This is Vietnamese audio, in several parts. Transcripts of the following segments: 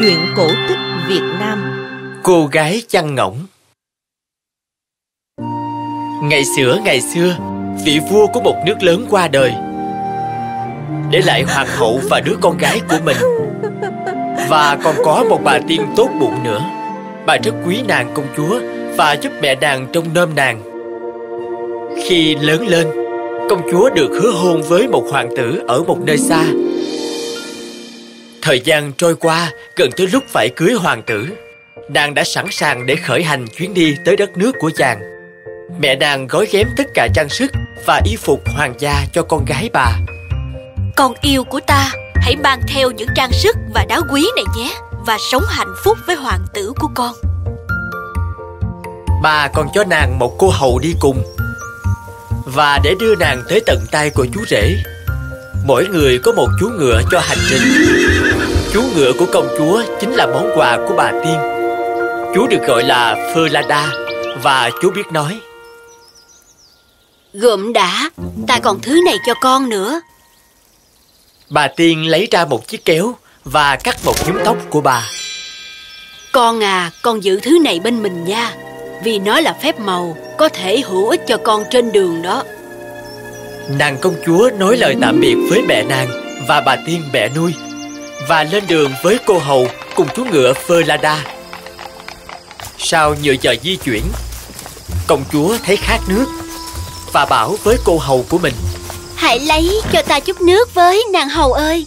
Chuyện cổ tích Việt Nam. Cô gái chăn ngỗng. Ngày xưa ngày xưa, Vị vua của một nước lớn qua đời, Để lại hoàng hậu và đứa con gái của mình. Và còn có một bà tiên tốt bụng nữa. Bà rất quý nàng công chúa Và giúp mẹ nàng trông nom nàng. Khi lớn lên, Công chúa được hứa hôn với một hoàng tử ở một nơi xa. Thời gian trôi qua Gần tới lúc phải cưới hoàng tử. Nàng đã sẵn sàng để khởi hành chuyến đi tới đất nước của chàng. Mẹ nàng gói ghém tất cả trang sức và y phục hoàng gia cho con gái bà. Con yêu của ta Hãy mang theo những trang sức và đá quý này nhé Và sống hạnh phúc với hoàng tử của con. Bà còn cho nàng một cô hầu đi cùng. Và để đưa nàng tới tận tay của chú rể. Mỗi người có một chú ngựa cho hành trình Chú ngựa của công chúa chính là món quà của bà tiên. Chú được gọi là Phơ La Đa Và chú biết nói Gượm đã Ta còn thứ này cho con nữa. Bà tiên lấy ra một chiếc kéo Và cắt một nhúm tóc của bà. Con à Con giữ thứ này bên mình nha Vì nó là phép màu Có thể hữu ích cho con trên đường đó. Nàng công chúa nói lời tạm biệt với mẹ nàng Và bà tiên mẹ nuôi Và lên đường với cô hầu Cùng chú ngựa Phơ La Đa Sau nhiều giờ di chuyển Công chúa thấy khát nước Và bảo với cô hầu của mình Hãy lấy cho ta chút nước với nàng hầu ơi.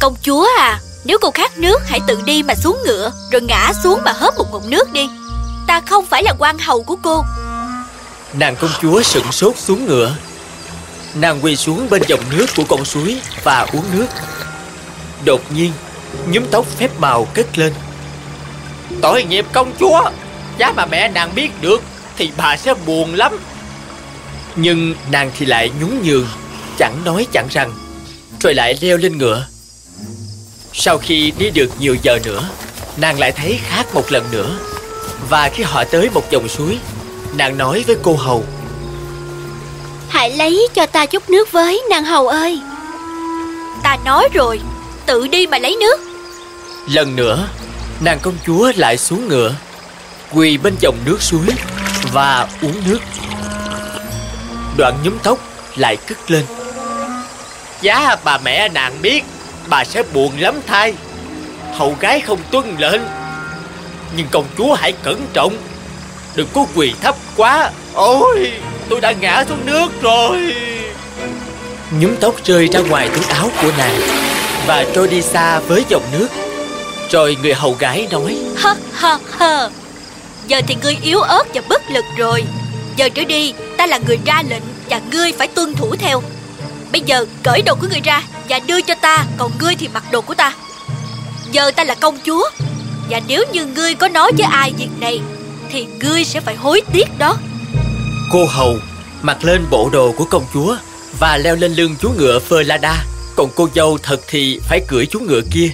Công chúa à Nếu cô khát nước hãy tự đi mà xuống ngựa Rồi ngã xuống mà hớp một ngụm nước đi. Ta không phải là quan hầu của cô. Nàng công chúa sững sốt xuống ngựa. Nàng quỳ xuống bên dòng nước của con suối Và uống nước Đột nhiên Nhúm tóc phép màu kết lên. Tội nghiệp công chúa, Giá mà mẹ nàng biết được Thì bà sẽ buồn lắm. Nhưng nàng thì lại nhún nhường, Chẳng nói chẳng rằng, Rồi lại leo lên ngựa. Sau khi đi được nhiều giờ nữa, Nàng lại thấy khát một lần nữa. Và khi họ tới một dòng suối, Nàng nói với cô hầu. Hãy lấy cho ta chút nước với, nàng hầu ơi. Ta nói rồi Tự đi mà lấy nước. Lần nữa Nàng công chúa lại xuống ngựa Quỳ bên dòng nước suối Và uống nước. Đoạn nhúm tóc lại cất lên. Giá bà mẹ nàng biết Bà sẽ buồn lắm thay. Hầu gái không tuân lệnh. Nhưng công chúa hãy cẩn trọng Đừng có quỳ thấp quá. Ôi tôi đã ngã xuống nước rồi. Nhúm tóc rơi ra ngoài túi áo của nàng Và trôi đi xa với dòng nước. Rồi người hầu gái nói Hơ hơ hơ Giờ thì ngươi yếu ớt và bất lực rồi. Giờ trở đi ta là người ra lệnh Và ngươi phải tuân thủ theo. Bây giờ cởi đồ của ngươi ra Và đưa cho ta Còn ngươi thì mặc đồ của ta. Giờ ta là công chúa Và nếu như ngươi có nói với ai việc này Thì ngươi sẽ phải hối tiếc đó. Cô hầu mặc lên bộ đồ của công chúa Và leo lên lưng chú ngựa Đa Còn cô dâu thật thì phải cưỡi chú ngựa kia.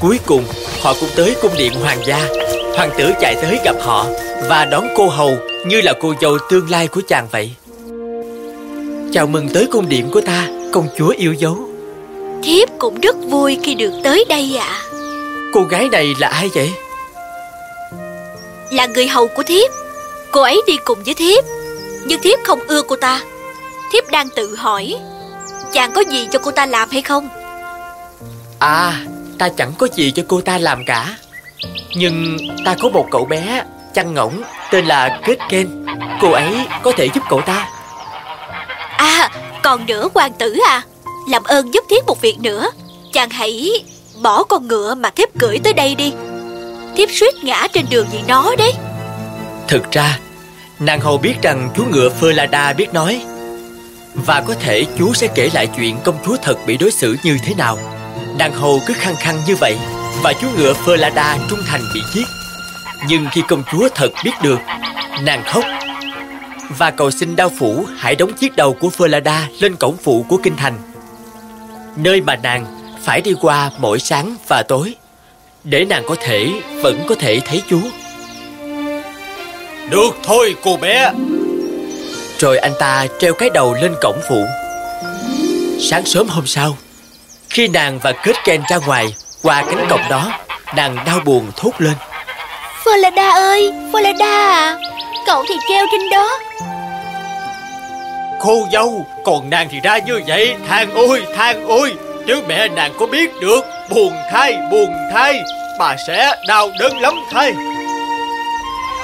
Cuối cùng họ cũng tới cung điện hoàng gia. Hoàng tử chạy tới gặp họ Và đón cô hầu như là cô dâu tương lai của chàng vậy. Chào mừng tới cung điện của ta Công chúa yêu dấu. Thiếp cũng rất vui khi được tới đây ạ. Cô gái này là ai vậy? Là người hầu của thiếp. Cô ấy đi cùng với thiếp Nhưng thiếp không ưa cô ta. Thiếp đang tự hỏi Chàng có gì cho cô ta làm hay không? À ta chẳng có gì cho cô ta làm cả. Nhưng ta có một cậu bé chăn ngỗng tên là Kết Ken. Cô ấy có thể giúp cậu ta. À còn nữa hoàng tử à. Làm ơn giúp thiếp một việc nữa. Chàng hãy bỏ con ngựa mà thiếp cưỡi tới đây đi. Thiếp suýt ngã trên đường vì nó đấy. Thực ra Nàng hầu biết rằng chú ngựa Phơ La Đa biết nói và có thể chúa sẽ kể lại chuyện công chúa thật bị đối xử như thế nào. Đàn hầu cứ khăng khăng như vậy, Và chú ngựa Phơ trung thành bị giết. Nhưng khi công chúa thật biết được, Nàng khóc. Và cầu xin đao phủ, hãy đóng chiếc đầu của Phơ lên cổng phụ của kinh thành. Nơi mà nàng phải đi qua mỗi sáng và tối, Để nàng có thể, vẫn có thể thấy chú Được thôi, cô bé. Rồi anh ta treo cái đầu lên cổng phụ Sáng sớm hôm sau Khi nàng và kết Ken ra ngoài Qua cánh cổng đó Nàng đau buồn thốt lên. Florida ơi Florida à Cậu thì treo trên đó. Cô dâu Còn nàng thì ra như vậy Thang ôi thang ôi Nếu mẹ nàng có biết được Buồn thay buồn thay Bà sẽ đau đớn lắm thay.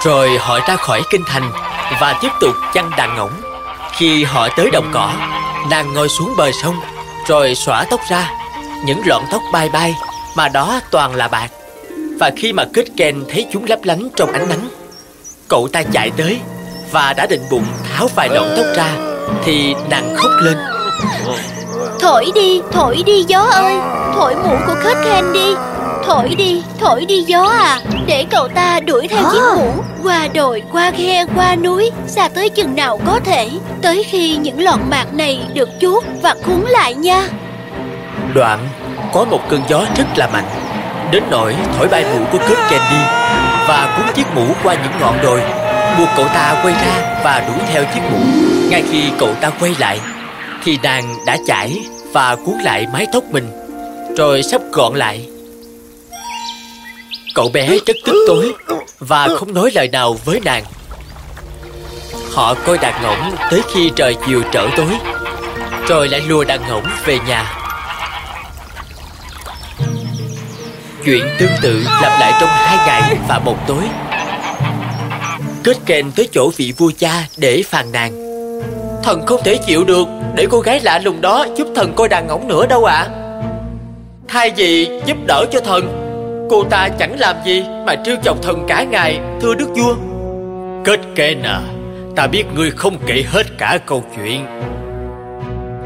Rồi họ ra khỏi kinh thành và tiếp tục chăn đàn ngỗng. Khi họ tới đồng cỏ Nàng ngồi xuống bờ sông Rồi xõa tóc ra Những lọn tóc bay bay Mà đó toàn là bạc. Và khi mà kết Ken thấy chúng lấp lánh trong ánh nắng Cậu ta chạy tới Và đã định bụng tháo vài lọn tóc ra Thì nàng khóc lên. Thổi đi, thổi đi gió ơi Thổi mũ của Kết Ken đi. Thổi đi, thổi đi gió à. Để cậu ta đuổi theo chiếc mũ Qua đồi, qua khe, qua núi Xa tới chừng nào có thể. Tới khi những lọn bạc này được chuốt và cuốn lại nha. Đoạn có một cơn gió rất là mạnh. Đến nỗi thổi bay mũ của Ken đi Và cuốn chiếc mũ qua những ngọn đồi Buộc cậu ta quay ra và đuổi theo chiếc mũ. Ngay khi cậu ta quay lại Thì nàng đã chải và cuốn lại mái tóc mình Rồi sắp gọn lại Cậu bé rất tức tối Và không nói lời nào với nàng. Họ coi đàn ngỗng tới khi trời chiều trở tối, Rồi lại lùa đàn ngỗng về nhà. Chuyện tương tự lặp lại trong hai ngày và một tối. Kết kèn tới chỗ vị vua cha để phàn nàn. Thần không thể chịu được, Để cô gái lạ lùng đó giúp thần coi đàn ngỗng nữa đâu ạ. À. Thay vì giúp đỡ cho thần Cô ta chẳng làm gì mà trêu chọc thần cả ngày Thưa đức vua. Kết kèn nà Ta biết ngươi không kể hết cả câu chuyện.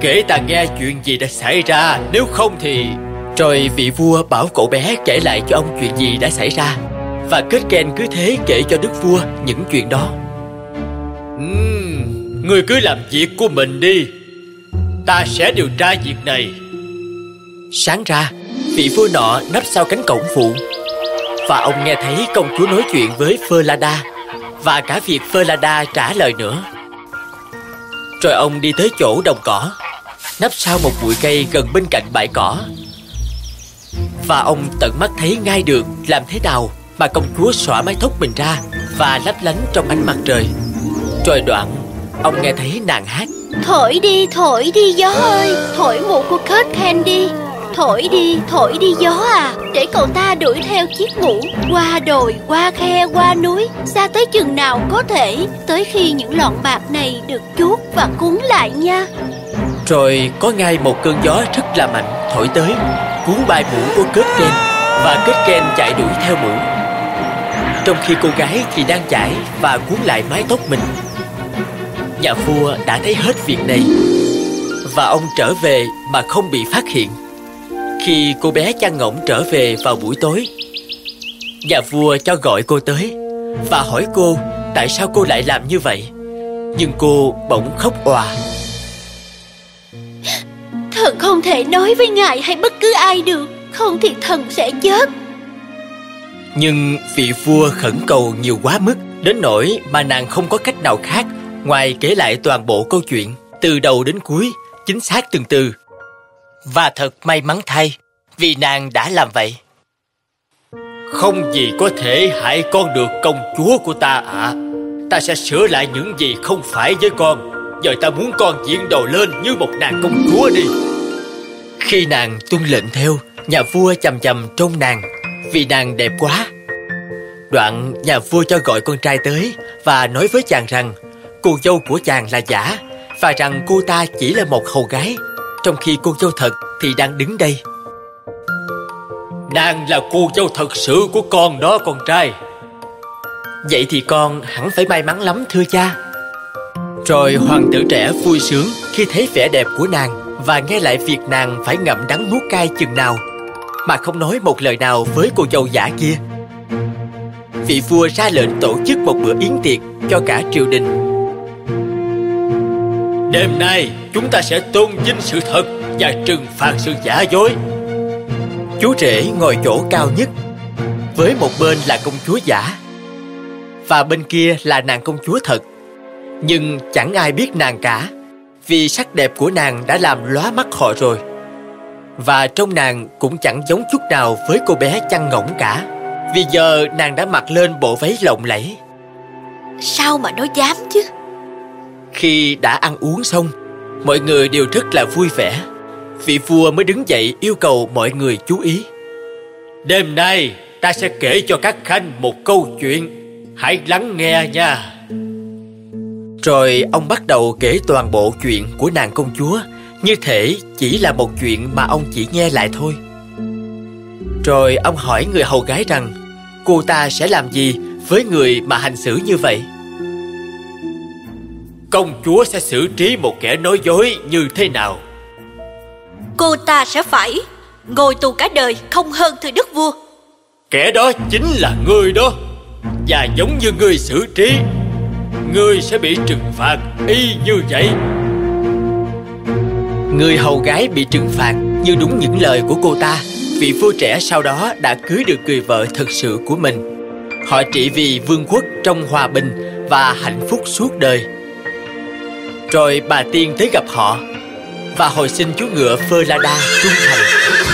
Kể ta nghe chuyện gì đã xảy ra Nếu không thì Rồi vị vua bảo cậu bé kể lại cho ông chuyện gì đã xảy ra. Và kết Ken cứ thế kể cho đức vua những chuyện đó. Uhm, Ngươi cứ làm việc của mình đi. Ta sẽ điều tra việc này. Sáng ra Vị vua nọ nấp sau cánh cổng phụ Và ông nghe thấy công chúa nói chuyện với pherlada Và cả việc pherlada trả lời nữa. Rồi ông đi tới chỗ đồng cỏ Nấp sau một bụi cây gần bên cạnh bãi cỏ. Và ông tận mắt thấy ngay được Làm thế nào mà công chúa xõa mái tóc mình ra Và lấp lánh trong ánh mặt trời. Rồi đoạn Ông nghe thấy nàng hát. Thổi đi, thổi đi gió ơi Thổi mũ của Kurt Candy Thổi đi, thổi đi gió à. Để cậu ta đuổi theo chiếc mũ Qua đồi, qua khe, qua núi. Xa tới chừng nào có thể. Tới khi những lọn bạc này được chuốt và cuốn lại nha. Rồi có ngay một cơn gió rất là mạnh thổi tới Cuốn bay mũ của Kết Ken Và Kết Ken chạy đuổi theo mũ. Trong khi cô gái thì đang chạy và cuốn lại mái tóc mình. Nhà vua đã thấy hết việc này Và ông trở về mà không bị phát hiện khi cô bé chăn ngỗng trở về vào buổi tối. Nhà vua cho gọi cô tới Và hỏi cô tại sao cô lại làm như vậy. Nhưng cô bỗng khóc òa. Thần không thể nói với ngài hay bất cứ ai được Không thì thần sẽ chết. Nhưng vị vua khẩn cầu nhiều quá mức Đến nỗi mà nàng không có cách nào khác Ngoài kể lại toàn bộ câu chuyện Từ đầu đến cuối Chính xác từng từ. Và thật may mắn thay Vì nàng đã làm vậy. Không gì có thể hại con được công chúa của ta ạ. À. Ta sẽ sửa lại những gì không phải với con. Giờ ta muốn con diện đầu lên như một nàng công chúa đi. Khi nàng tuân lệnh theo Nhà vua chầm chầm trông nàng. Vì nàng đẹp quá. Đoạn nhà vua cho gọi con trai tới Và nói với chàng rằng Cô dâu của chàng là giả Và rằng cô ta chỉ là một hầu gái trong khi cô dâu thật thì đang đứng đây Nàng là cô dâu thật sự của con đó, con trai. Vậy thì con hẳn phải may mắn lắm, thưa cha. Rồi hoàng tử trẻ vui sướng khi thấy vẻ đẹp của nàng Và nghe lại việc nàng phải ngậm đắng nuốt cay chừng nào, Mà không nói một lời nào với cô dâu giả kia. Vị vua ra lệnh tổ chức một bữa yến tiệc cho cả triều đình. Đêm nay, chúng ta sẽ tôn vinh sự thật Và trừng phạt sự giả dối. Chú rể ngồi chỗ cao nhất Với một bên là công chúa giả Và bên kia là nàng công chúa thật. Nhưng chẳng ai biết nàng cả Vì sắc đẹp của nàng đã làm lóa mắt họ rồi. Và trông nàng cũng chẳng giống chút nào với cô bé chăn ngỗng cả Vì giờ nàng đã mặc lên bộ váy lộng lẫy. Sao mà nó dám chứ? Khi đã ăn uống xong Mọi người đều rất là vui vẻ Vị vua mới đứng dậy yêu cầu mọi người chú ý. Đêm nay ta sẽ kể cho các khanh một câu chuyện. Hãy lắng nghe nha. Rồi ông bắt đầu kể toàn bộ chuyện của nàng công chúa. Như thể chỉ là một chuyện mà ông chỉ nghe lại thôi. Rồi ông hỏi người hầu gái rằng Cô ta sẽ làm gì với người mà hành xử như vậy? Công chúa sẽ xử trí một kẻ nói dối như thế nào Cô ta sẽ phải ngồi tù cả đời không hơn thưa đức vua. Kẻ đó chính là ngươi đó Và giống như ngươi xử trí Ngươi sẽ bị trừng phạt y như vậy. Người hầu gái bị trừng phạt như đúng những lời của cô ta Vị vua trẻ sau đó đã cưới được người vợ thật sự của mình. Họ trị vì vương quốc trong hòa bình và hạnh phúc suốt đời. Rồi bà tiên tới gặp họ và hồi sinh chú ngựa Ferlada La trung thành.